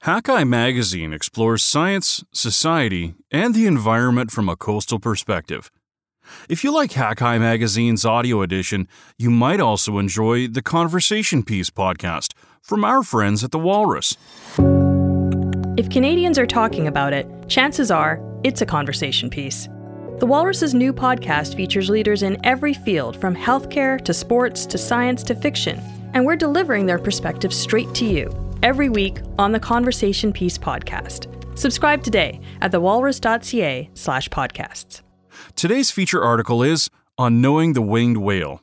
Hakai magazine explores science, society, and the environment from a coastal perspective. If you like Hakai magazine's audio edition, you might also enjoy the Conversation Piece podcast from our friends at the Walrus. If Canadians are talking about it, chances are it's a conversation piece. The Walrus's new podcast features leaders in every field from healthcare to sports to science to fiction, and we're delivering their perspectives straight to you every week on the Conversation Piece podcast. Subscribe today at thewalrus.ca slash podcasts. Today's feature article is on knowing the winged whale.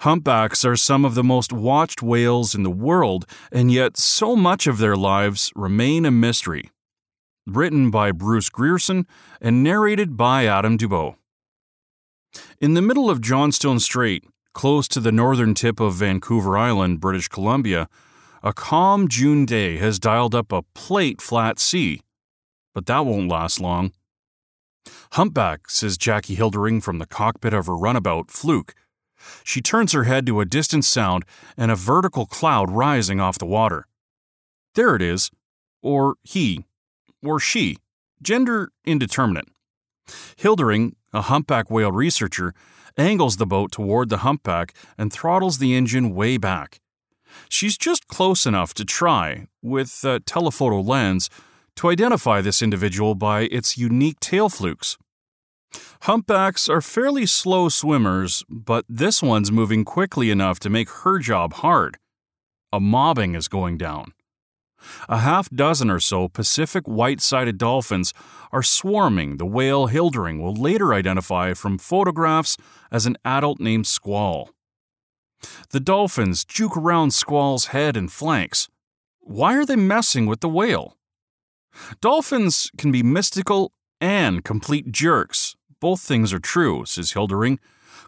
Humpbacks are some of the most watched whales in the world, and yet so much of their lives remain a mystery written by Bruce Grierson and narrated by Adam Dubow. In the middle of Johnstone Strait, close to the northern tip of Vancouver Island, British Columbia, a calm June day has dialed up a plate flat sea. But that won't last long. Humpback, says Jackie Hildering from the cockpit of her runabout, Fluke. She turns her head to a distant sound and a vertical cloud rising off the water. There it is. Or he or she, gender indeterminate. Hildering, a humpback whale researcher, angles the boat toward the humpback and throttles the engine way back. She's just close enough to try, with a telephoto lens, to identify this individual by its unique tail flukes. Humpbacks are fairly slow swimmers, but this one's moving quickly enough to make her job hard. A mobbing is going down. A half dozen or so Pacific white sided dolphins are swarming the whale Hildering will later identify from photographs as an adult named Squall. The dolphins juke around Squall's head and flanks. Why are they messing with the whale? Dolphins can be mystical and complete jerks. Both things are true, says Hildering,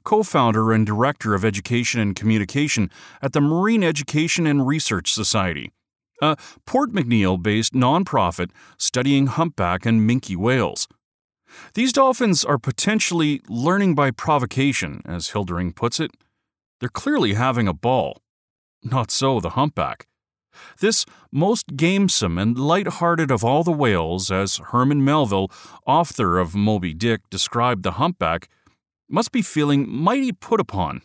co founder and director of education and communication at the Marine Education and Research Society a Port McNeill based nonprofit studying humpback and minke whales. These dolphins are potentially learning by provocation, as Hildering puts it. They're clearly having a ball. Not so the humpback. This most gamesome and light-hearted of all the whales, as Herman Melville, author of Moby Dick, described the humpback, must be feeling mighty put upon.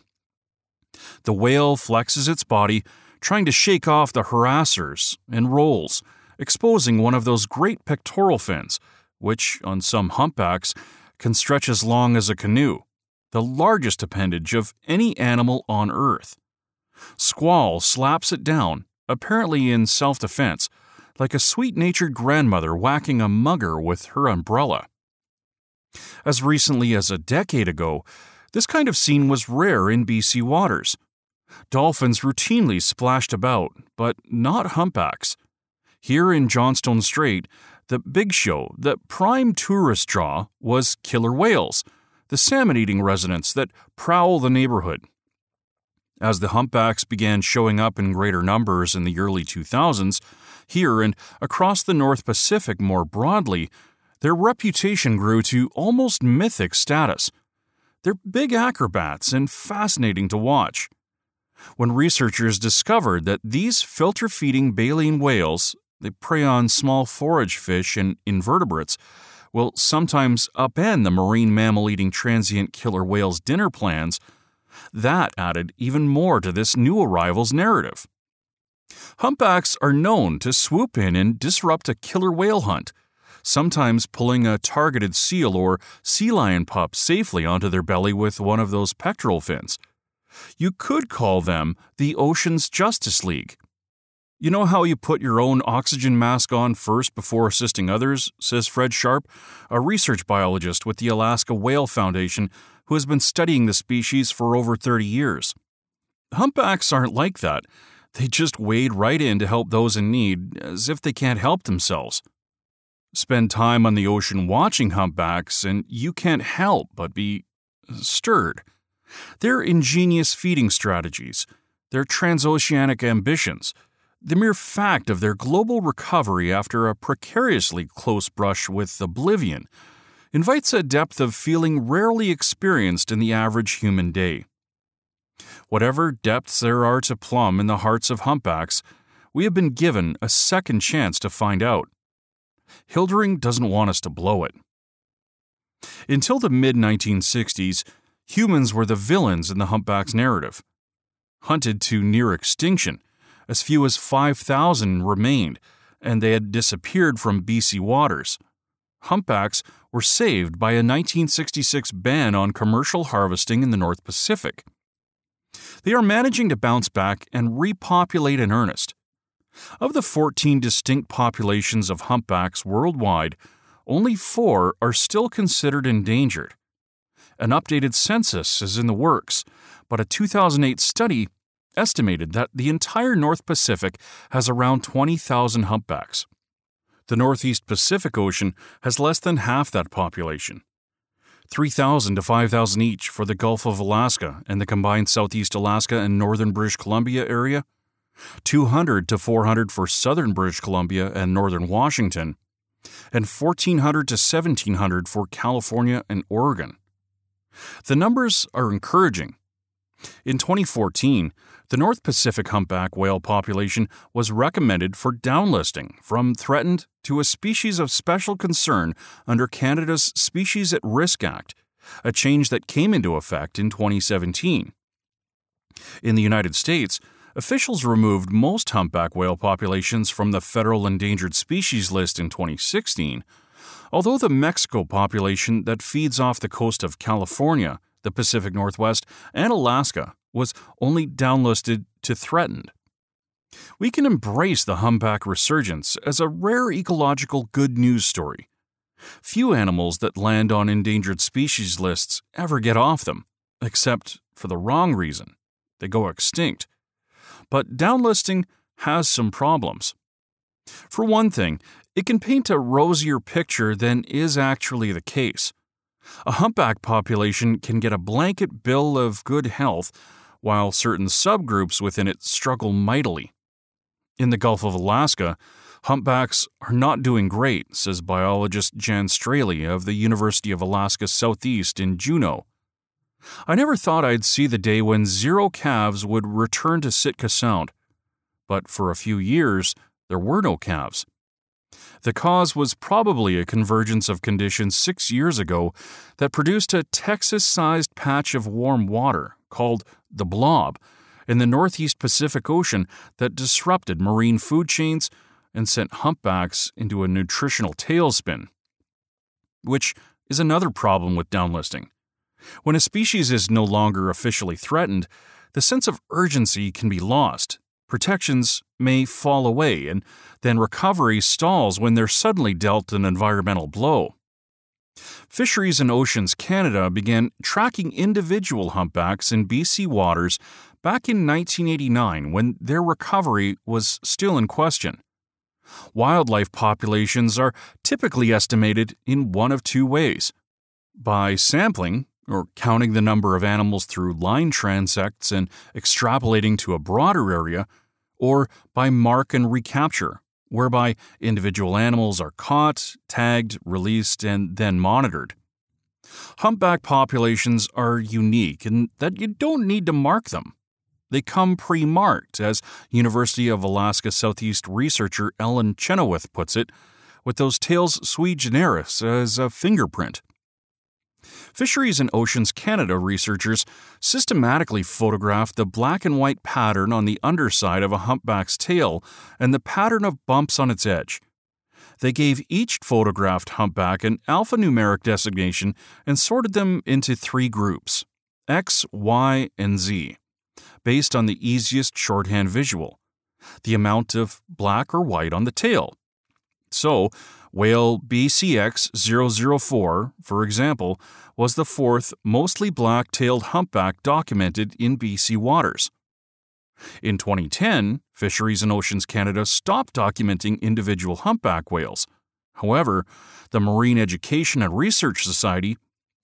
The whale flexes its body trying to shake off the harassers, and rolls, exposing one of those great pectoral fins, which, on some humpbacks, can stretch as long as a canoe, the largest appendage of any animal on Earth. Squall slaps it down, apparently in self defense, like a sweet natured grandmother whacking a mugger with her umbrella. As recently as a decade ago, this kind of scene was rare in BC waters, Dolphins routinely splashed about, but not humpbacks. Here in Johnstone Strait, the big show, the prime tourist draw, was killer whales, the salmon eating residents that prowl the neighborhood. As the humpbacks began showing up in greater numbers in the early 2000s, here and across the North Pacific more broadly, their reputation grew to almost mythic status. They're big acrobats and fascinating to watch when researchers discovered that these filter feeding baleen whales, they prey on small forage fish and invertebrates, will sometimes upend the marine mammal eating transient killer whales' dinner plans, that added even more to this new arrival's narrative. Humpbacks are known to swoop in and disrupt a killer whale hunt, sometimes pulling a targeted seal or sea lion pup safely onto their belly with one of those pectoral fins. You could call them the Ocean's Justice League. You know how you put your own oxygen mask on first before assisting others, says Fred Sharpe, a research biologist with the Alaska Whale Foundation who has been studying the species for over 30 years. Humpbacks aren't like that. They just wade right in to help those in need, as if they can't help themselves. Spend time on the ocean watching humpbacks, and you can't help but be stirred. Their ingenious feeding strategies, their transoceanic ambitions, the mere fact of their global recovery after a precariously close brush with oblivion invites a depth of feeling rarely experienced in the average human day. Whatever depths there are to plumb in the hearts of humpbacks, we have been given a second chance to find out. Hildering doesn't want us to blow it. Until the mid 1960s, humans were the villains in the humpback's narrative. Hunted to near extinction, as few as 5,000 remained, and they had disappeared from BC waters. Humpbacks were saved by a 1966 ban on commercial harvesting in the North Pacific. They are managing to bounce back and repopulate in earnest. Of the 14 distinct populations of humpbacks worldwide, only four are still considered endangered. An updated census is in the works, but a 2008 study estimated that the entire North Pacific has around 20,000 humpbacks. The Northeast Pacific Ocean has less than half that population. 3,000 to 5,000 each for the Gulf of Alaska and the combined Southeast Alaska and Northern British Columbia area, 200 to 400 for Southern British Columbia and Northern Washington, and 1,400 to 1,700 for California and Oregon. The numbers are encouraging. In 2014, the North Pacific humpback whale population was recommended for downlisting from threatened to a species of special concern under Canada's Species at Risk Act, a change that came into effect in 2017. In the United States, officials removed most humpback whale populations from the federal endangered species list in 2016, although the Mexico population that feeds off the coast of California, the Pacific Northwest, and Alaska was only downlisted to threatened. We can embrace the humpback resurgence as a rare ecological good news story. Few animals that land on endangered species lists ever get off them, except for the wrong reason they go extinct. But downlisting has some problems. For one thing, it can paint a rosier picture than is actually the case. A humpback population can get a blanket bill of good health, while certain subgroups within it struggle mightily. In the Gulf of Alaska, humpbacks are not doing great, says biologist Jan Straley of the University of Alaska Southeast in Juneau. I never thought I'd see the day when zero calves would return to Sitka Sound, but for a few years there were no calves. The cause was probably a convergence of conditions six years ago that produced a Texas sized patch of warm water called the Blob in the Northeast Pacific Ocean that disrupted marine food chains and sent humpbacks into a nutritional tailspin. Which is another problem with downlisting. When a species is no longer officially threatened, the sense of urgency can be lost. Protections may fall away, and then recovery stalls when they're suddenly dealt an environmental blow. Fisheries and Oceans Canada began tracking individual humpbacks in BC waters back in 1989 when their recovery was still in question. Wildlife populations are typically estimated in one of two ways by sampling, or counting the number of animals through line transects and extrapolating to a broader area, or by mark and recapture, whereby individual animals are caught, tagged, released, and then monitored. Humpback populations are unique in that you don't need to mark them. They come pre marked, as University of Alaska Southeast researcher Ellen Chenoweth puts it, with those tails sui generis as a fingerprint. Fisheries and Oceans Canada researchers systematically photographed the black and white pattern on the underside of a humpback's tail and the pattern of bumps on its edge. They gave each photographed humpback an alphanumeric designation and sorted them into three groups X, Y, and Z, based on the easiest shorthand visual the amount of black or white on the tail. So, Whale BCX004, for example, was the fourth mostly black tailed humpback documented in BC waters. In 2010, Fisheries and Oceans Canada stopped documenting individual humpback whales. However, the Marine Education and Research Society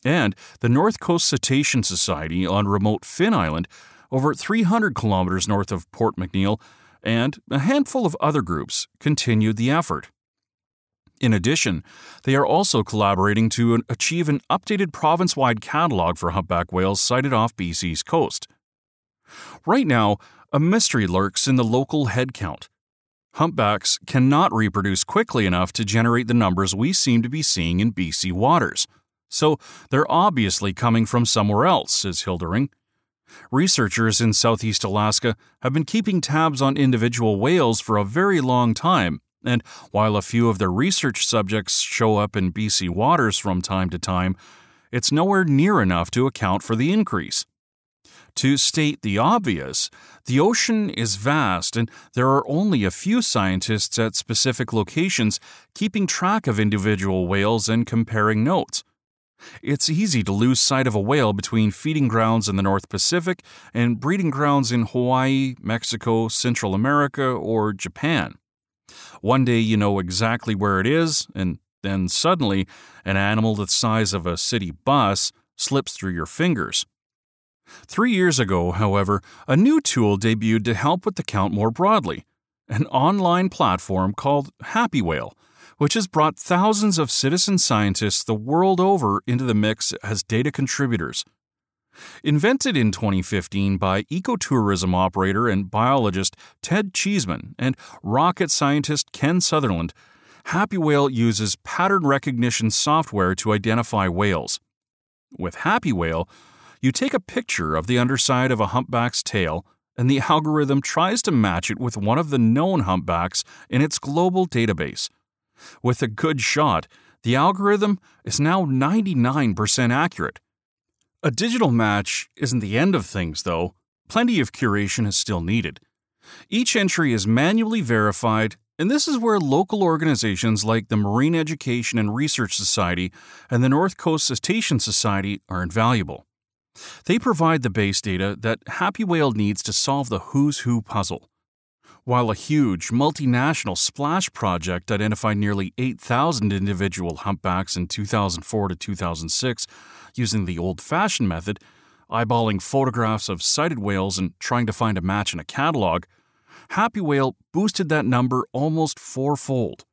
and the North Coast Cetacean Society on remote Finn Island, over 300 kilometers north of Port McNeill, and a handful of other groups continued the effort. In addition, they are also collaborating to achieve an updated province wide catalog for humpback whales sighted off BC's coast. Right now, a mystery lurks in the local head count. Humpbacks cannot reproduce quickly enough to generate the numbers we seem to be seeing in BC waters. So they're obviously coming from somewhere else, says Hildering. Researchers in southeast Alaska have been keeping tabs on individual whales for a very long time, and while a few of their research subjects show up in BC waters from time to time, it's nowhere near enough to account for the increase. To state the obvious, the ocean is vast and there are only a few scientists at specific locations keeping track of individual whales and comparing notes. It's easy to lose sight of a whale between feeding grounds in the North Pacific and breeding grounds in Hawaii, Mexico, Central America, or Japan. One day you know exactly where it is, and then suddenly an animal the size of a city bus slips through your fingers. Three years ago, however, a new tool debuted to help with the count more broadly an online platform called Happy Whale which has brought thousands of citizen scientists the world over into the mix as data contributors. Invented in 2015 by ecotourism operator and biologist Ted Cheeseman and rocket scientist Ken Southerland, Happy Whale uses pattern recognition software to identify whales. With Happy Whale, you take a picture of the underside of a humpback's tail, and the algorithm tries to match it with one of the known humpbacks in its global database. With a good shot, the algorithm is now 99% accurate. A digital match isn't the end of things, though. Plenty of curation is still needed. Each entry is manually verified, and this is where local organizations like the Marine Education and Research Society and the North Coast Cetacean Society are invaluable. They provide the base data that Happy Whale needs to solve the who's who puzzle. While a huge, multinational splash project identified nearly 8,000 individual humpbacks in 2004 to 2006 using the old fashioned method, eyeballing photographs of sighted whales and trying to find a match in a catalog, Happy Whale boosted that number almost fourfold.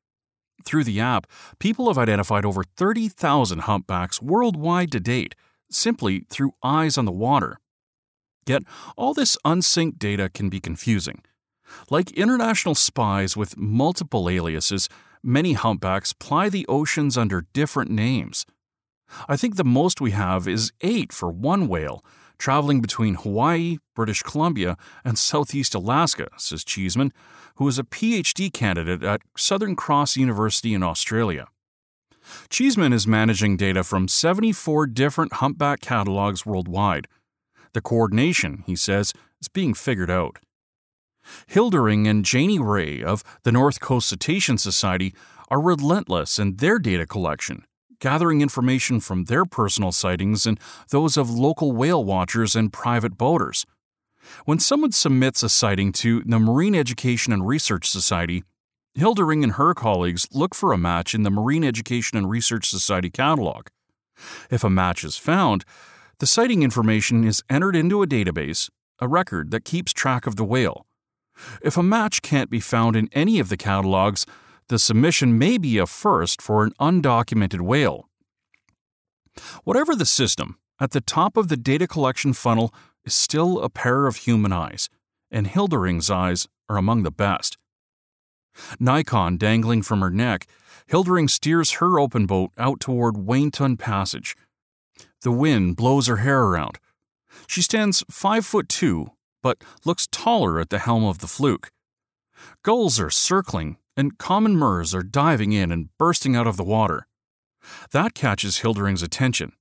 Through the app, people have identified over 30,000 humpbacks worldwide to date, simply through eyes on the water. Yet, all this unsynced data can be confusing. Like international spies with multiple aliases, many humpbacks ply the oceans under different names. I think the most we have is eight for one whale, traveling between Hawaii, British Columbia, and southeast Alaska, says Cheeseman, who is a PhD candidate at Southern Cross University in Australia. Cheeseman is managing data from 74 different humpback catalogs worldwide. The coordination, he says, is being figured out. Hildering and Janie Wray of the North Coast Cetacean Society are relentless in their data collection, gathering information from their personal sightings and those of local whale watchers and private boaters. When someone submits a sighting to the Marine Education and Research Society, Hildering and her colleagues look for a match in the Marine Education and Research Society catalog. If a match is found, the sighting information is entered into a database, a record that keeps track of the whale. If a match can't be found in any of the catalogs, the submission may be a first for an undocumented whale. Whatever the system, at the top of the data collection funnel is still a pair of human eyes, and Hildering's eyes are among the best. Nikon dangling from her neck, Hildering steers her open boat out toward Weynton Passage. The wind blows her hair around. She stands five foot two but looks taller at the helm of the fluke. Gulls are circling, and common murres are diving in and bursting out of the water. That catches Hildering's attention.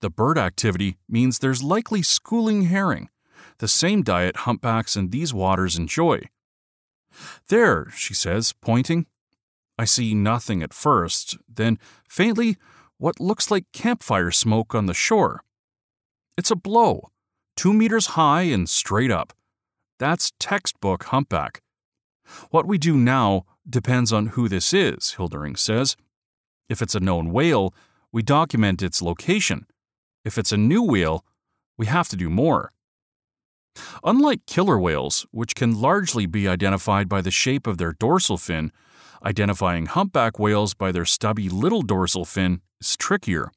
The bird activity means there's likely schooling herring, the same diet humpbacks in these waters enjoy. There, she says, pointing. I see nothing at first, then, faintly, what looks like campfire smoke on the shore. It's a blow, two meters high and straight up. That's textbook humpback. What we do now depends on who this is, Hildering says. If it's a known whale, we document its location. If it's a new whale, we have to do more. Unlike killer whales, which can largely be identified by the shape of their dorsal fin, identifying humpback whales by their stubby little dorsal fin is trickier.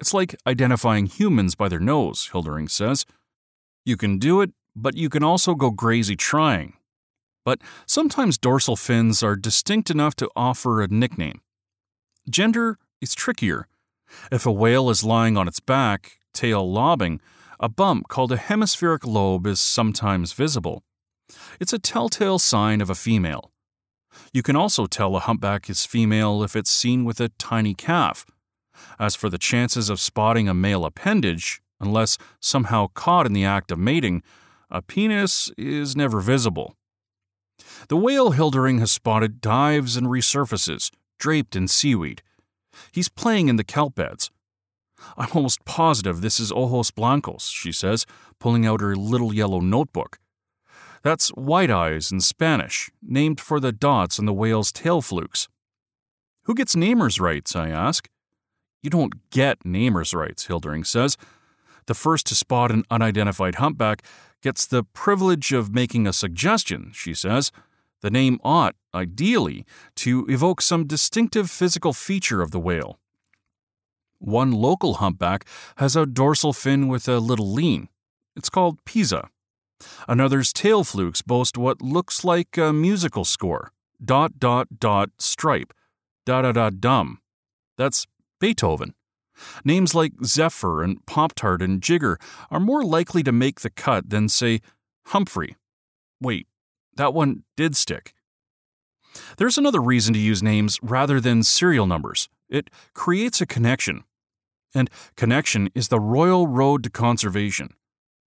It's like identifying humans by their nose, Hildering says. You can do it, but you can also go crazy trying. But sometimes dorsal fins are distinct enough to offer a nickname. Gender is trickier. If a whale is lying on its back, tail lobbing, a bump called a hemispheric lobe is sometimes visible. It's a telltale sign of a female. You can also tell a humpback is female if it's seen with a tiny calf. As for the chances of spotting a male appendage, unless somehow caught in the act of mating, a penis is never visible. The whale Hildering has spotted dives and resurfaces, draped in seaweed. He's playing in the kelp beds. I'm almost positive this is ojos blancos, she says, pulling out her little yellow notebook. That's white eyes in Spanish, named for the dots on the whale's tail flukes. Who gets namers' rights? I ask. You don't get namers' rights, Hildering says. The first to spot an unidentified humpback gets the privilege of making a suggestion, she says. The name ought, ideally, to evoke some distinctive physical feature of the whale. One local humpback has a dorsal fin with a little lean. It's called Pisa. Another's tail flukes boast what looks like a musical score dot dot dot stripe, da da da dum. That's Beethoven. Names like Zephyr and Pop Tart and Jigger are more likely to make the cut than, say, Humphrey. Wait, that one did stick. There's another reason to use names rather than serial numbers it creates a connection. And connection is the royal road to conservation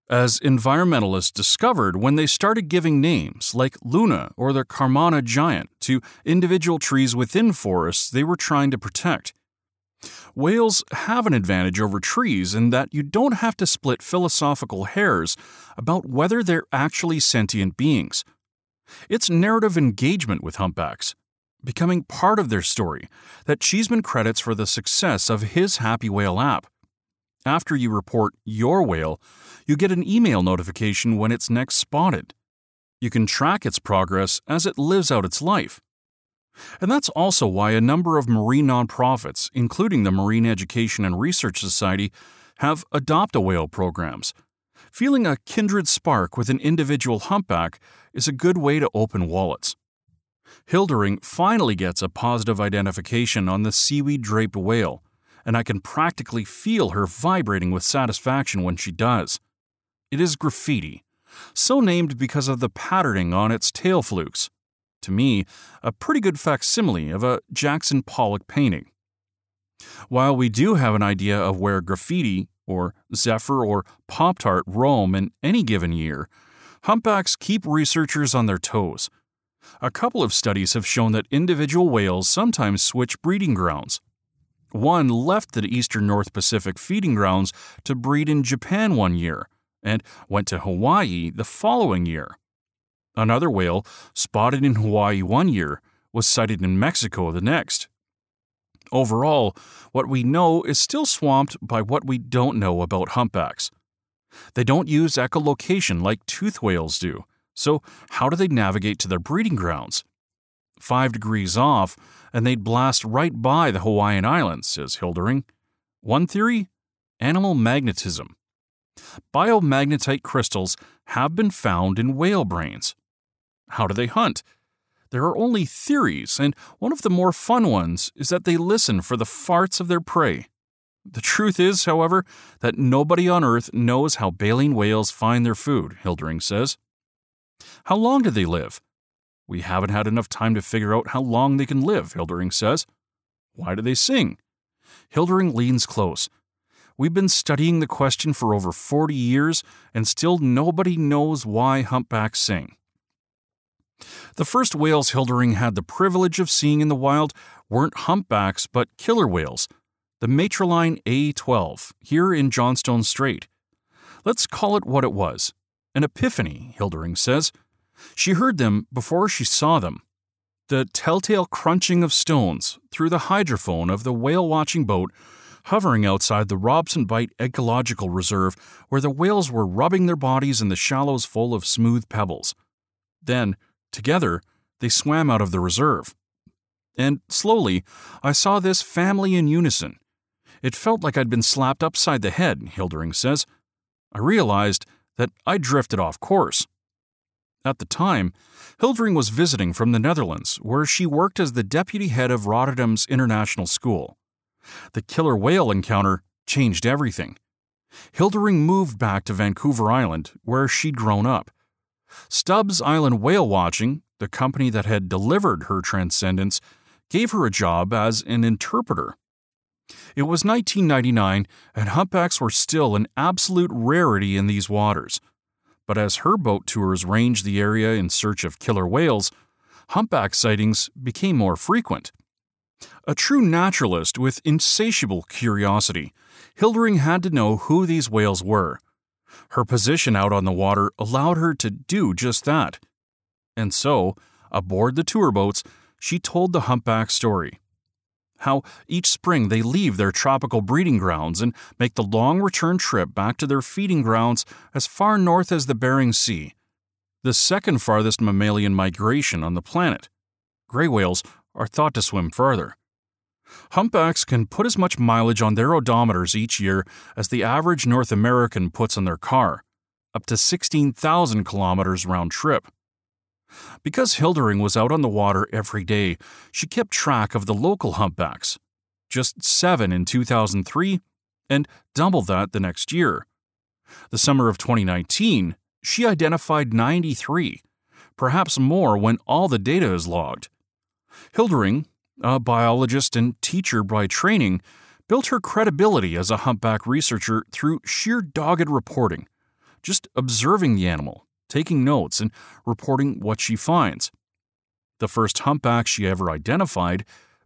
as environmentalists discovered when they started giving names, like Luna or the Carmanah giant, to individual trees within forests they were trying to protect. Whales have an advantage over trees in that you don't have to split philosophical hairs about whether they're actually sentient beings. It's narrative engagement with humpbacks, becoming part of their story, that Cheeseman credits for the success of his Happy Whale app. After you report your whale, you get an email notification when it's next spotted. You can track its progress as it lives out its life. And that's also why a number of marine nonprofits, including the Marine Education and Research Society, have adopt a whale programs. Feeling a kindred spark with an individual humpback is a good way to open wallets. Hildering finally gets a positive identification on the seaweed draped whale, and I can practically feel her vibrating with satisfaction when she does. It is graffiti, so named because of the patterning on its tail flukes. To me, a pretty good facsimile of a Jackson Pollock painting. While we do have an idea of where graffiti, or Zephyr, or Pop Tart roam in any given year, humpbacks keep researchers on their toes. A couple of studies have shown that individual whales sometimes switch breeding grounds. One left the eastern North Pacific feeding grounds to breed in Japan one year, and went to Hawaii the following year. Another whale, spotted in Hawaii one year, was sighted in Mexico the next. Overall, what we know is still swamped by what we don't know about humpbacks. They don't use echolocation like toothed whales do, so how do they navigate to their breeding grounds? Five degrees off, and they'd blast right by the Hawaiian Islands, says Hildering. One theory animal magnetism. Biomagnetite crystals have been found in whale brains. How do they hunt? There are only theories, and one of the more fun ones is that they listen for the farts of their prey. The truth is, however, that nobody on Earth knows how baleen whales find their food, Hildering says. How long do they live? We haven't had enough time to figure out how long they can live, Hildering says. Why do they sing? Hildering leans close, We've been studying the question for over 40 years, and still nobody knows why humpbacks sing. The first whales Hildering had the privilege of seeing in the wild weren't humpbacks but killer whales, the Matriline A12, here in Johnstone Strait. Let's call it what it was an epiphany, Hildering says. She heard them before she saw them. The telltale crunching of stones through the hydrophone of the whale watching boat hovering outside the Robson Bight Ecological Reserve where the whales were rubbing their bodies in the shallows full of smooth pebbles. Then, together, they swam out of the reserve. And slowly, I saw this family in unison. It felt like I'd been slapped upside the head, Hildering says. I realized that I drifted off course. At the time, Hildering was visiting from the Netherlands, where she worked as the deputy head of Rotterdam's International School. The killer whale encounter changed everything. Hildering moved back to Vancouver Island, where she'd grown up. Stubbs Island Whale Watching, the company that had delivered her transcendence, gave her a job as an interpreter. It was 1999, and humpbacks were still an absolute rarity in these waters. But as her boat tours ranged the area in search of killer whales, humpback sightings became more frequent. A true naturalist with insatiable curiosity, Hildering had to know who these whales were. Her position out on the water allowed her to do just that. And so, aboard the tour boats, she told the humpback story. How each spring they leave their tropical breeding grounds and make the long return trip back to their feeding grounds as far north as the Bering Sea, the second farthest mammalian migration on the planet. Gray whales are thought to swim farther. Humpbacks can put as much mileage on their odometers each year as the average North American puts on their car, up to 16,000 kilometers round trip. Because Hildering was out on the water every day, she kept track of the local humpbacks, just seven in 2003, and double that the next year. The summer of 2019, she identified 93, perhaps more when all the data is logged. Hildering, a biologist and teacher by training, built her credibility as a humpback researcher through sheer dogged reporting, just observing the animal, taking notes, and reporting what she finds. The first humpback she ever identified,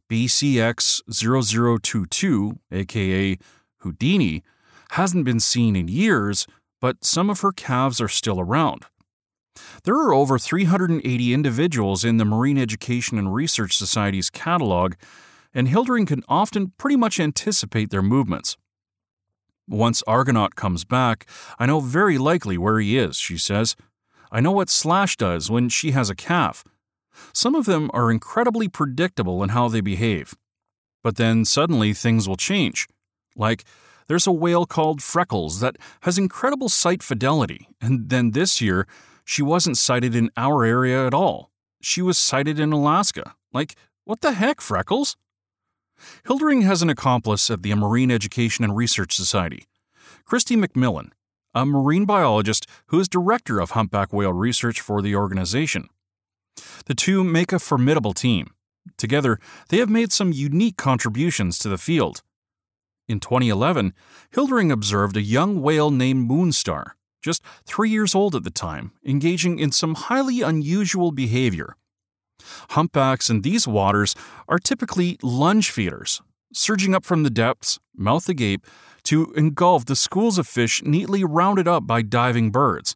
BCX 0022, aka Houdini, hasn't been seen in years, but some of her calves are still around. There are over 380 individuals in the Marine Education and Research Society's catalog, and Hildering can often pretty much anticipate their movements. Once Argonaut comes back, I know very likely where he is, she says. I know what Slash does when she has a calf. Some of them are incredibly predictable in how they behave. But then suddenly things will change. Like, there's a whale called Freckles that has incredible site fidelity, and then this year, she wasn't sighted in our area at all. She was sighted in Alaska. Like, what the heck, Freckles? Hildering has an accomplice at the Marine Education and Research Society, Christie McMillan, a marine biologist who is director of humpback whale research for the organization. The two make a formidable team. Together, they have made some unique contributions to the field. In 2011, Hildering observed a young whale named Moonstar just three years old at the time, engaging in some highly unusual behavior. Humpbacks in these waters are typically lunge feeders, surging up from the depths, mouth agape, to engulf the schools of fish neatly rounded up by diving birds.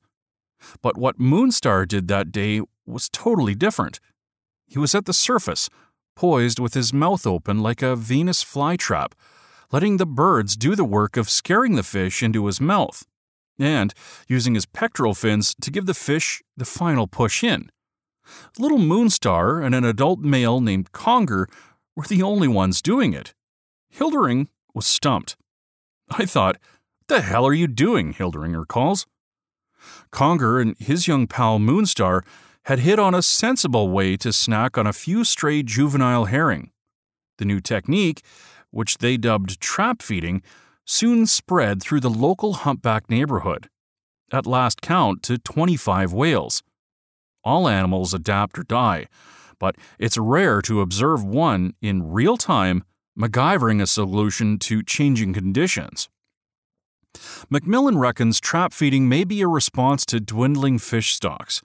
But what Moonstar did that day was totally different. He was at the surface, poised with his mouth open like a Venus flytrap, letting the birds do the work of scaring the fish into his mouth and using his pectoral fins to give the fish the final push in. Little Moonstar and an adult male named Conger were the only ones doing it. Hildering was stumped. I thought, what the hell are you doing? Hildering calls. Conger and his young pal Moonstar had hit on a sensible way to snack on a few stray juvenile herring. The new technique, which they dubbed trap feeding, soon spread through the local humpback neighborhood, at last count to 25 whales. All animals adapt or die, but it's rare to observe one in real time MacGyvering a solution to changing conditions. McMillan reckons trap feeding may be a response to dwindling fish stocks.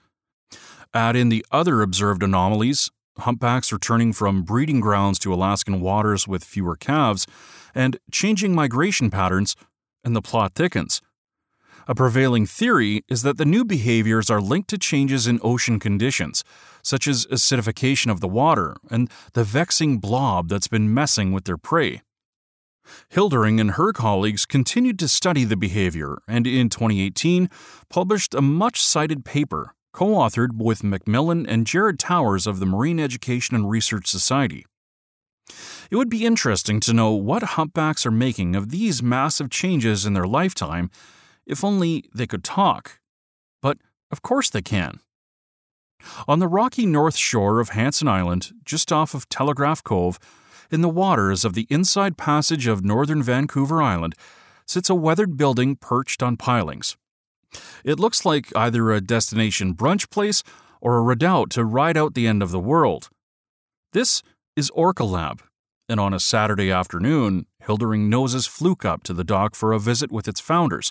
Add in the other observed anomalies humpbacks returning from breeding grounds to Alaskan waters with fewer calves, and changing migration patterns, and the plot thickens. A prevailing theory is that the new behaviors are linked to changes in ocean conditions, such as acidification of the water and the vexing blob that's been messing with their prey. Hildering and her colleagues continued to study the behavior and in 2018 published a much cited paper co authored with McMillan and Jared Towers of the Marine Education and Research Society. It would be interesting to know what humpbacks are making of these massive changes in their lifetime, if only they could talk. But of course they can. On the rocky north shore of Hanson Island, just off of Telegraph Cove, in the waters of the inside passage of northern Vancouver Island, sits a weathered building perched on pilings. It looks like either a destination brunch place or a redoubt to ride out the end of the world. This is Orca Lab, and on a Saturday afternoon, Hildering noses fluke up to the dock for a visit with its founders,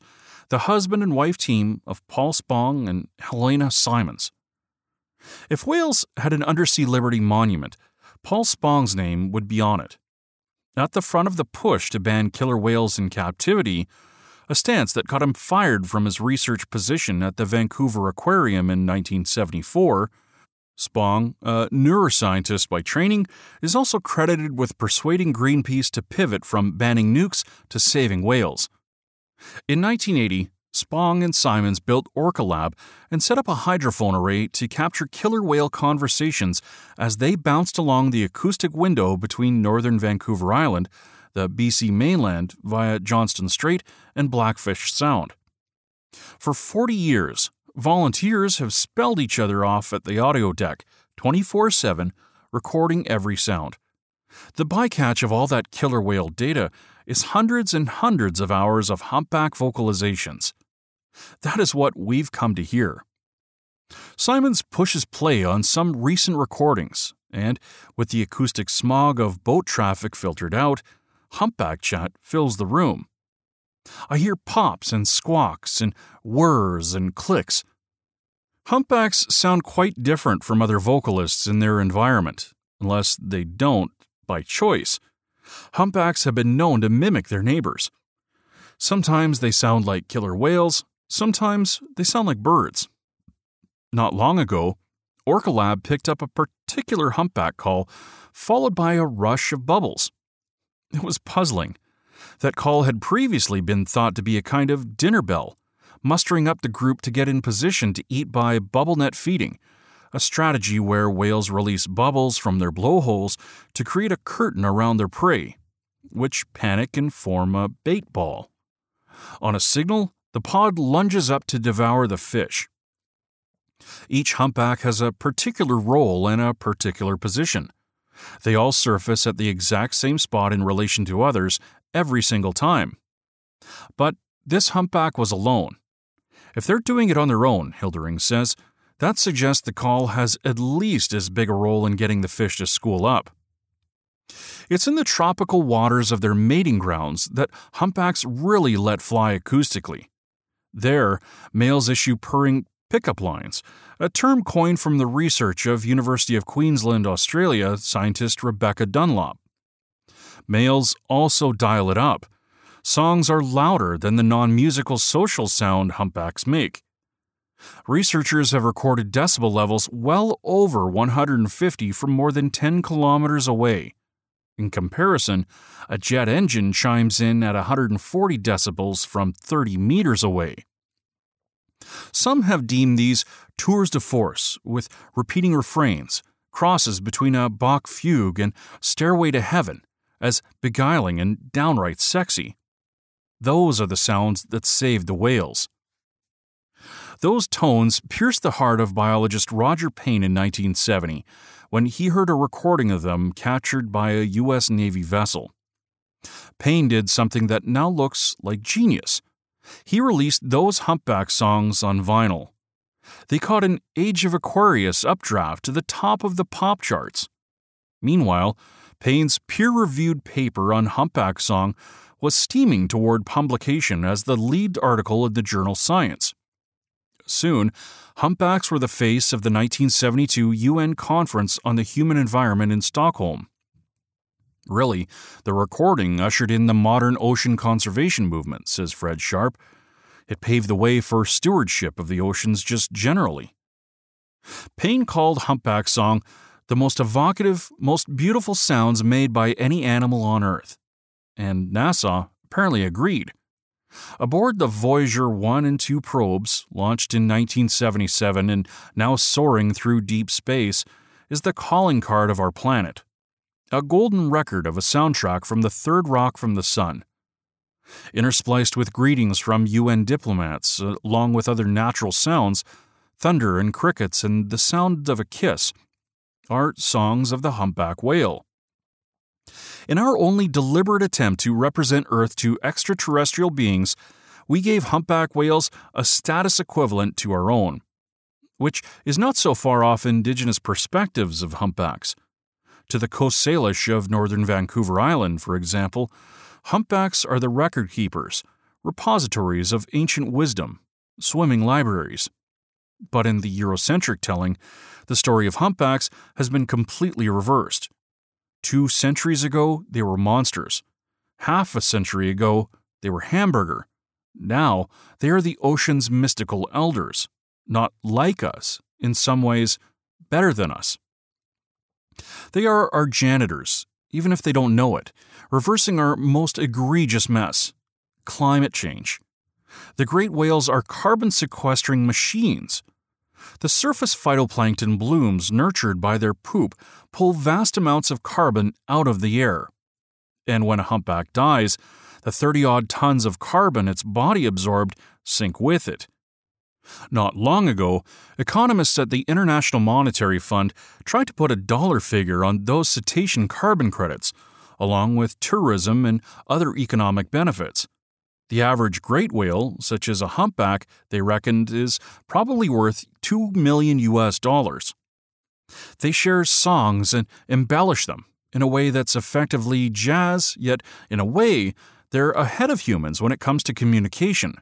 the husband and wife team of Paul Spong and Helena Symonds. If Whales had an undersea liberty monument, Paul Spong's name would be on it. At the front of the push to ban killer whales in captivity, a stance that got him fired from his research position at the Vancouver Aquarium in 1974, Spong, a neuroscientist by training, is also credited with persuading Greenpeace to pivot from banning nukes to saving whales. In 1980, Spong and Symonds built Orca Lab and set up a hydrophone array to capture killer whale conversations as they bounced along the acoustic window between northern Vancouver Island, the BC mainland via Johnstone Strait and Blackfish Sound. For 40 years, volunteers have spelled each other off at the audio deck 24 7, recording every sound. The bycatch of all that killer whale data is hundreds and hundreds of hours of humpback vocalizations. That is what we've come to hear. Symonds pushes play on some recent recordings, and with the acoustic smog of boat traffic filtered out, humpback chat fills the room. I hear pops and squawks and whirs and clicks. Humpbacks sound quite different from other vocalists in their environment, unless they don't by choice. Humpbacks have been known to mimic their neighbors. Sometimes they sound like killer whales, sometimes they sound like birds. Not long ago, Orca Lab picked up a particular humpback call, followed by a rush of bubbles. It was puzzling. That call had previously been thought to be a kind of dinner bell, mustering up the group to get in position to eat by bubble net feeding, a strategy where whales release bubbles from their blowholes to create a curtain around their prey, which panic and form a bait ball. On a signal, the pod lunges up to devour the fish. Each humpback has a particular role and a particular position. They all surface at the exact same spot in relation to others every single time. But this humpback was alone. If they're doing it on their own, Hildering says, that suggests the call has at least as big a role in getting the fish to school up. It's in the tropical waters of their mating grounds that humpbacks really let fly acoustically. There, males issue purring pickup lines, a term coined from the research of University of Queensland, Australia scientist Rebecca Dunlop. Males also dial it up. Songs are louder than the non musical social sound humpbacks make. Researchers have recorded decibel levels well over 150 from more than 10 kilometers away. In comparison, a jet engine chimes in at 140 decibels from 30 meters away. Some have deemed these tours de force, with repeating refrains, crosses between a Bach fugue and Stairway to Heaven, as beguiling and downright sexy. Those are the sounds that saved the whales. Those tones pierced the heart of biologist Roger Payne in 1970 when he heard a recording of them captured by a U.S. Navy vessel. Payne did something that now looks like genius. He released those humpback songs on vinyl. They caught an Age of Aquarius updraft to the top of the pop charts. Meanwhile, Payne's peer reviewed paper on Humpback Song was steaming toward publication as the lead article in the journal Science. Soon, humpbacks were the face of the 1972 UN Conference on the Human Environment in Stockholm. Really, the recording ushered in the modern ocean conservation movement, says Fred Sharpe. It paved the way for stewardship of the oceans just generally. Payne called Humpback Song the most evocative, most beautiful sounds made by any animal on Earth. And NASA apparently agreed. Aboard the Voyager 1 and 2 probes, launched in 1977 and now soaring through deep space, is the calling card of our planet. A golden record of a soundtrack from the third rock from the sun. Interspliced with greetings from UN diplomats, uh, along with other natural sounds, thunder and crickets and the sound of a kiss are songs of the humpback whale. In our only deliberate attempt to represent Earth to extraterrestrial beings, we gave humpback whales a status equivalent to our own, which is not so far off indigenous perspectives of humpbacks. To the Coast Salish of northern Vancouver Island, for example, humpbacks are the record keepers, repositories of ancient wisdom, swimming libraries. But in the Eurocentric telling, the story of humpbacks has been completely reversed. Two centuries ago, they were monsters. Half a century ago, they were hamburger. Now, they are the ocean's mystical elders, not like us, in some ways, better than us. They are our janitors, even if they don't know it, reversing our most egregious mess climate change. The great whales are carbon sequestering machines. The surface phytoplankton blooms nurtured by their poop pull vast amounts of carbon out of the air. And when a humpback dies, the 30 odd tons of carbon its body absorbed sink with it. Not long ago, economists at the International Monetary Fund tried to put a dollar figure on those cetacean carbon credits, along with tourism and other economic benefits. The average great whale, such as a humpback, they reckoned is probably worth 2 million US dollars. They share songs and embellish them in a way that's effectively jazz, yet in a way, they're ahead of humans when it comes to communication.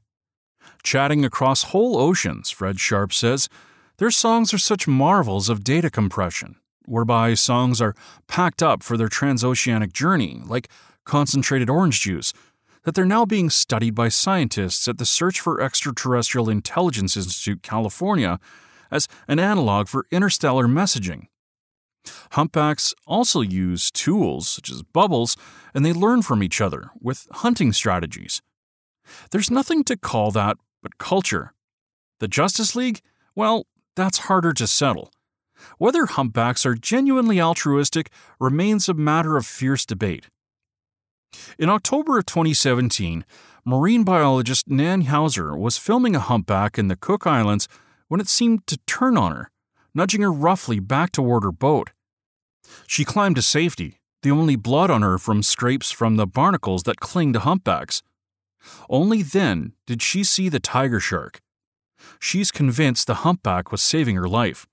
Chatting across whole oceans, Fred Sharpe says, their songs are such marvels of data compression, whereby songs are packed up for their transoceanic journey, like concentrated orange juice, that they're now being studied by scientists at the Search for Extraterrestrial Intelligence Institute, California, as an analog for interstellar messaging. Humpbacks also use tools such as bubbles, and they learn from each other with hunting strategies. There's nothing to call that but culture. The Justice League? Well, that's harder to settle. Whether humpbacks are genuinely altruistic remains a matter of fierce debate. In October of 2017, marine biologist Nan Hauser was filming a humpback in the Cook Islands when it seemed to turn on her, nudging her roughly back toward her boat. She climbed to safety, the only blood on her from scrapes from the barnacles that cling to humpbacks. Only then did she see the tiger shark. She's convinced the humpback was saving her life.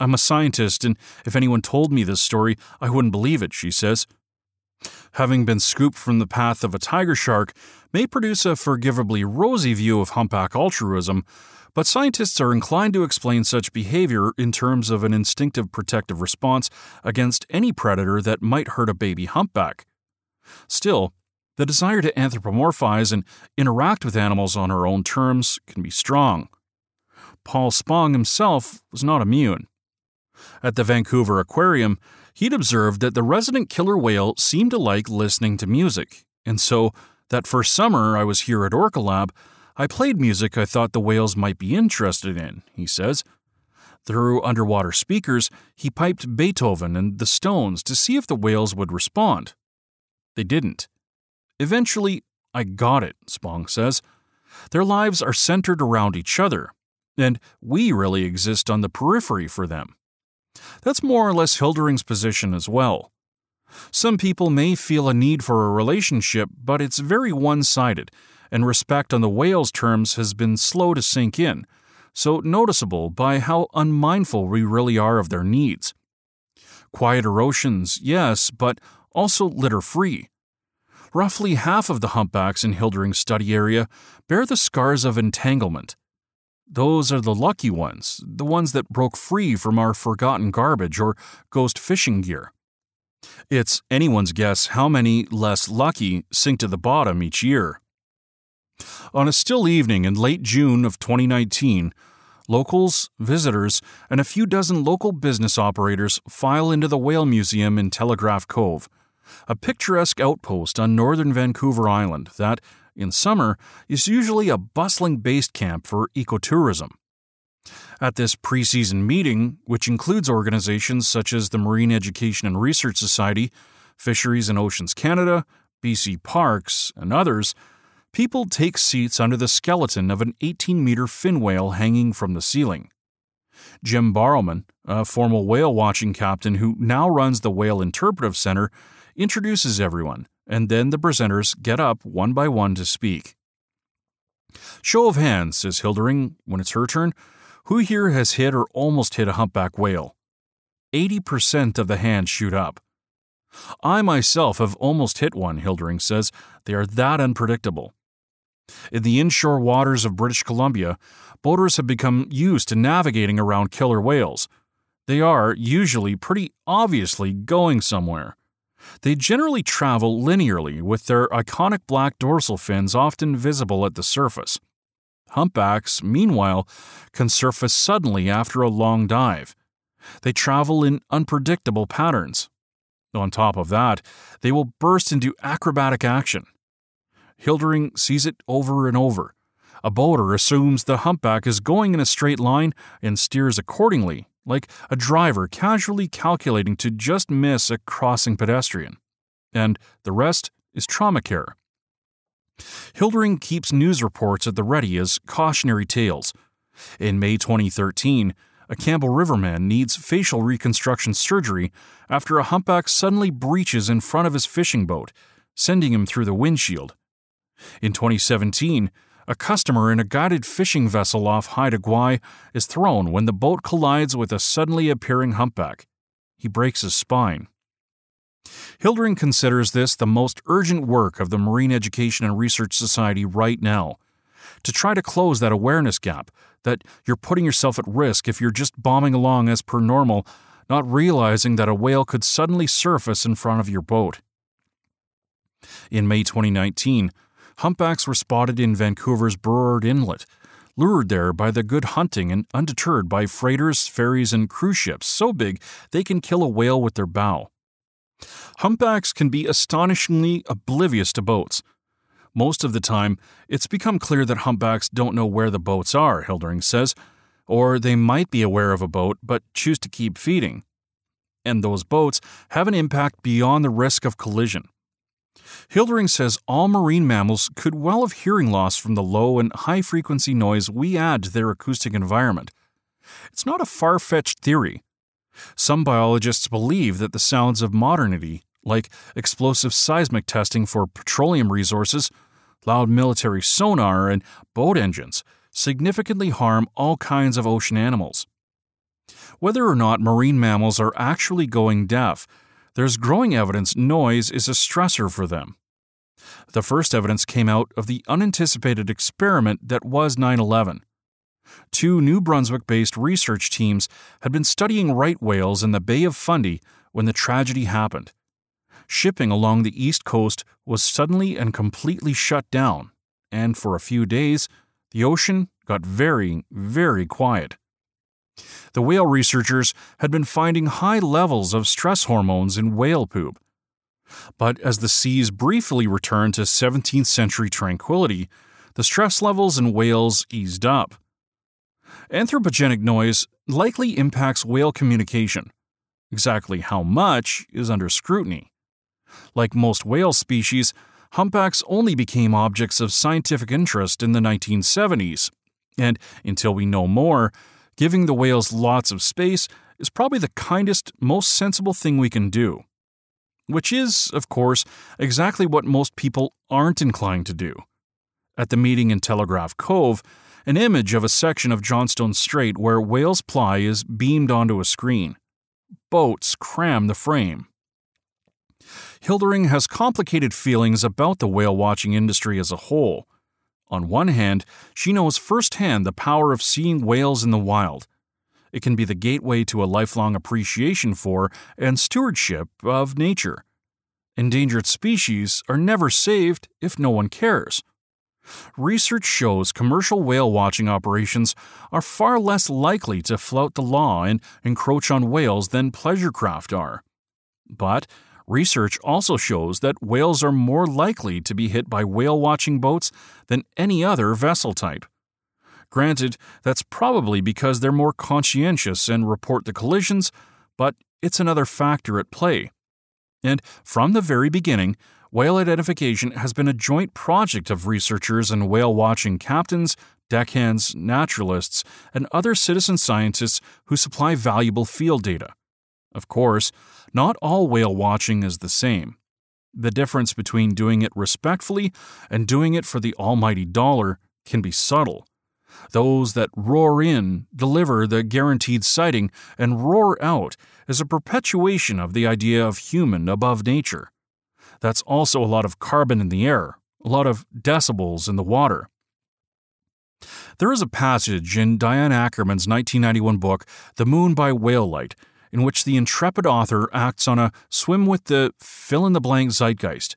I'm a scientist, and if anyone told me this story, I wouldn't believe it, she says having been scooped from the path of a tiger shark, may produce a forgivably rosy view of humpback altruism, but scientists are inclined to explain such behavior in terms of an instinctive protective response against any predator that might hurt a baby humpback. Still, the desire to anthropomorphize and interact with animals on our own terms can be strong. Paul Spong himself was not immune. At the Vancouver Aquarium, he'd observed that the resident killer whale seemed to like listening to music, and so that first summer I was here at Orca Lab, I played music I thought the whales might be interested in, he says. Through underwater speakers, he piped Beethoven and the Stones to see if the whales would respond. They didn't. Eventually, I got it, Spong says. Their lives are centered around each other, and we really exist on the periphery for them. That's more or less Hildering's position as well. Some people may feel a need for a relationship, but it's very one sided, and respect on the whale's terms has been slow to sink in, so noticeable by how unmindful we really are of their needs. Quieter oceans, yes, but also litter free. Roughly half of the humpbacks in Hildering's study area bear the scars of entanglement, those are the lucky ones, the ones that broke free from our forgotten garbage or ghost fishing gear. It's anyone's guess how many less lucky sink to the bottom each year. On a still evening in late June of 2019, locals, visitors, and a few dozen local business operators file into the Whale Museum in Telegraph Cove, a picturesque outpost on northern Vancouver Island that, in summer, is usually a bustling base camp for ecotourism. At this preseason meeting, which includes organizations such as the Marine Education and Research Society, Fisheries and Oceans Canada, BC Parks, and others, people take seats under the skeleton of an 18 meter fin whale hanging from the ceiling. Jim Borrowman, a former whale watching captain who now runs the Whale Interpretive Center, introduces everyone, and then the presenters get up one by one to speak. Show of hands, says Hildering when it's her turn. Who here has hit or almost hit a humpback whale? 80% of the hands shoot up. I myself have almost hit one, Hildering says. They are that unpredictable. In the inshore waters of British Columbia, boaters have become used to navigating around killer whales. They are, usually, pretty obviously going somewhere. They generally travel linearly, with their iconic black dorsal fins often visible at the surface. Humpbacks, meanwhile, can surface suddenly after a long dive. They travel in unpredictable patterns. On top of that, they will burst into acrobatic action. Hildering sees it over and over. A boater assumes the humpback is going in a straight line and steers accordingly, like a driver casually calculating to just miss a crossing pedestrian. And the rest is trauma care. Hildering keeps news reports at the ready as cautionary tales. In May 2013, a Campbell River man needs facial reconstruction surgery after a humpback suddenly breaches in front of his fishing boat, sending him through the windshield. In 2017, a customer in a guided fishing vessel off Haida Gwaii is thrown when the boat collides with a suddenly appearing humpback. He breaks his spine. Hildering considers this the most urgent work of the Marine Education and Research Society right now to try to close that awareness gap that you're putting yourself at risk if you're just bombing along as per normal, not realizing that a whale could suddenly surface in front of your boat. In May 2019, humpbacks were spotted in Vancouver's Burrard Inlet, lured there by the good hunting and undeterred by freighters, ferries, and cruise ships so big they can kill a whale with their bow. Humpbacks can be astonishingly oblivious to boats. Most of the time, it's become clear that humpbacks don't know where the boats are, Hildering says, or they might be aware of a boat but choose to keep feeding. And those boats have an impact beyond the risk of collision. Hildering says all marine mammals could well have hearing loss from the low and high frequency noise we add to their acoustic environment. It's not a far fetched theory. Some biologists believe that the sounds of modernity, like explosive seismic testing for petroleum resources, loud military sonar, and boat engines, significantly harm all kinds of ocean animals. Whether or not marine mammals are actually going deaf, there's growing evidence noise is a stressor for them. The first evidence came out of the unanticipated experiment that was 9 11. Two New Brunswick based research teams had been studying right whales in the Bay of Fundy when the tragedy happened. Shipping along the east coast was suddenly and completely shut down, and for a few days, the ocean got very, very quiet. The whale researchers had been finding high levels of stress hormones in whale poop. But as the seas briefly returned to 17th century tranquility, the stress levels in whales eased up. Anthropogenic noise likely impacts whale communication. Exactly how much is under scrutiny. Like most whale species, humpbacks only became objects of scientific interest in the 1970s, and until we know more, giving the whales lots of space is probably the kindest, most sensible thing we can do. Which is, of course, exactly what most people aren't inclined to do. At the meeting in Telegraph Cove, an image of a section of Johnstone Strait where Whales Ply is beamed onto a screen. Boats cram the frame. Hildering has complicated feelings about the whale watching industry as a whole. On one hand, she knows firsthand the power of seeing whales in the wild. It can be the gateway to a lifelong appreciation for and stewardship of nature. Endangered species are never saved if no one cares. Research shows commercial whale watching operations are far less likely to flout the law and encroach on whales than pleasure craft are. But research also shows that whales are more likely to be hit by whale watching boats than any other vessel type. Granted, that's probably because they're more conscientious and report the collisions, but it's another factor at play. And from the very beginning, whale identification has been a joint project of researchers and whale watching captains, deckhands, naturalists, and other citizen scientists who supply valuable field data. Of course, not all whale watching is the same. The difference between doing it respectfully and doing it for the almighty dollar can be subtle. Those that roar in deliver the guaranteed sighting, and roar out is a perpetuation of the idea of human above nature. That's also a lot of carbon in the air, a lot of decibels in the water. There is a passage in Diane Ackerman's 1991 book, The Moon by Whale Light, in which the intrepid author acts on a swim with the fill in the blank zeitgeist.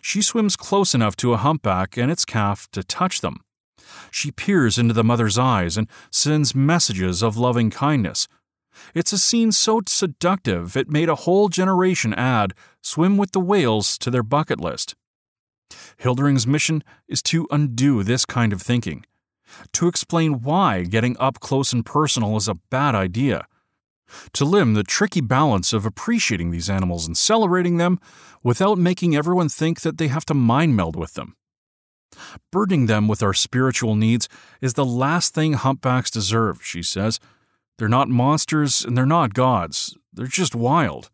She swims close enough to a humpback and its calf to touch them. She peers into the mother's eyes and sends messages of loving kindness. It's a scene so seductive it made a whole generation add swim with the whales to their bucket list. Hildering's mission is to undo this kind of thinking, to explain why getting up close and personal is a bad idea, to limn the tricky balance of appreciating these animals and celebrating them without making everyone think that they have to mind meld with them. Burdening them with our spiritual needs is the last thing humpbacks deserve, she says. They're not monsters and they're not gods, they're just wild.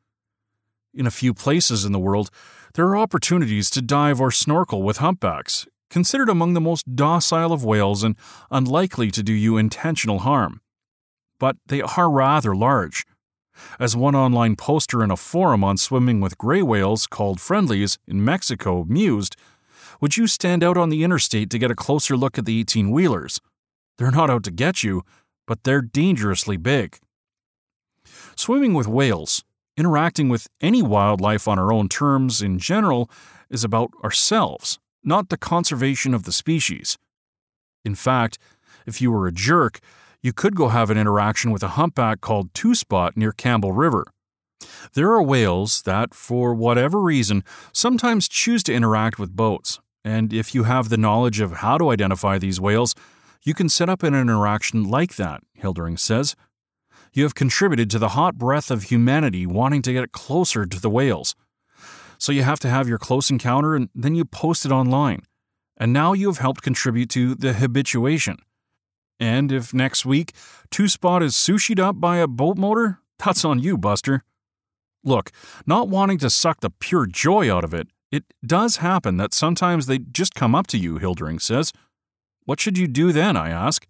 In a few places in the world, there are opportunities to dive or snorkel with humpbacks, considered among the most docile of whales and unlikely to do you intentional harm. But they are rather large. As one online poster in a forum on swimming with gray whales called Friendlies in Mexico mused, would you stand out on the interstate to get a closer look at the 18 wheelers? They're not out to get you, but they're dangerously big. Swimming with whales, interacting with any wildlife on our own terms in general, is about ourselves, not the conservation of the species. In fact, if you were a jerk, you could go have an interaction with a humpback called Two Spot near Campbell River. There are whales that, for whatever reason, sometimes choose to interact with boats, and if you have the knowledge of how to identify these whales, you can set up an interaction like that, Hildering says. You have contributed to the hot breath of humanity wanting to get closer to the whales. So you have to have your close encounter and then you post it online. And now you have helped contribute to the habituation. And if next week Two Spot is sushied up by a boat motor, that's on you, Buster. Look, not wanting to suck the pure joy out of it, it does happen that sometimes they just come up to you, Hildering says. What should you do then, I ask?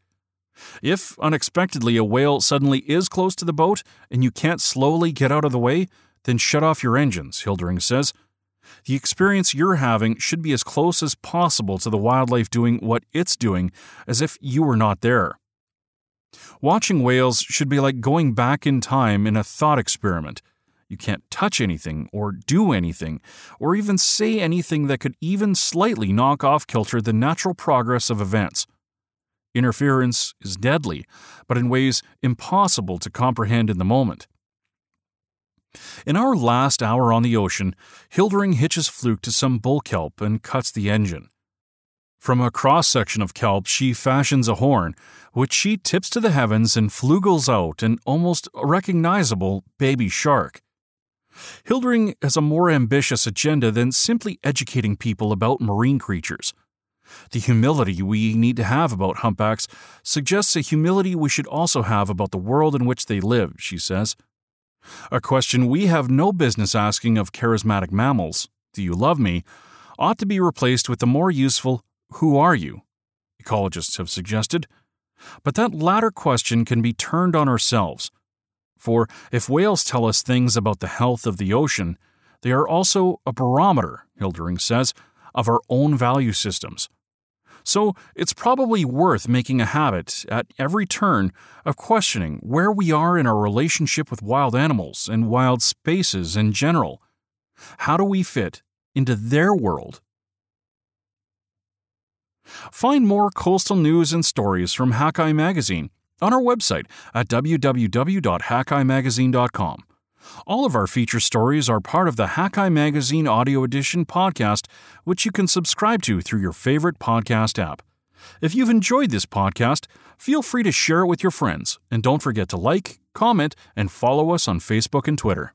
If, unexpectedly, a whale suddenly is close to the boat and you can't slowly get out of the way, then shut off your engines, Hildering says. The experience you're having should be as close as possible to the wildlife doing what it's doing as if you were not there. Watching whales should be like going back in time in a thought experiment. You can't touch anything, or do anything, or even say anything that could even slightly knock off kilter the natural progress of events. Interference is deadly, but in ways impossible to comprehend in the moment. In our last hour on the ocean, Hildering hitches Fluke to some bull kelp and cuts the engine. From a cross section of kelp, she fashions a horn, which she tips to the heavens and flugels out an almost recognizable baby shark. Hildering has a more ambitious agenda than simply educating people about marine creatures. The humility we need to have about humpbacks suggests a humility we should also have about the world in which they live, she says. A question we have no business asking of charismatic mammals, do you love me, ought to be replaced with the more useful, who are you? Ecologists have suggested. But that latter question can be turned on ourselves. For if whales tell us things about the health of the ocean, they are also a barometer, Hildering says, of our own value systems. So it's probably worth making a habit, at every turn, of questioning where we are in our relationship with wild animals and wild spaces in general. How do we fit into their world? Find more coastal news and stories from Hakai Magazine on our website at www.hakaimagazine.com. All of our feature stories are part of the Hakai Magazine Audio Edition podcast, which you can subscribe to through your favorite podcast app. If you've enjoyed this podcast, feel free to share it with your friends, and don't forget to like, comment, and follow us on Facebook and Twitter.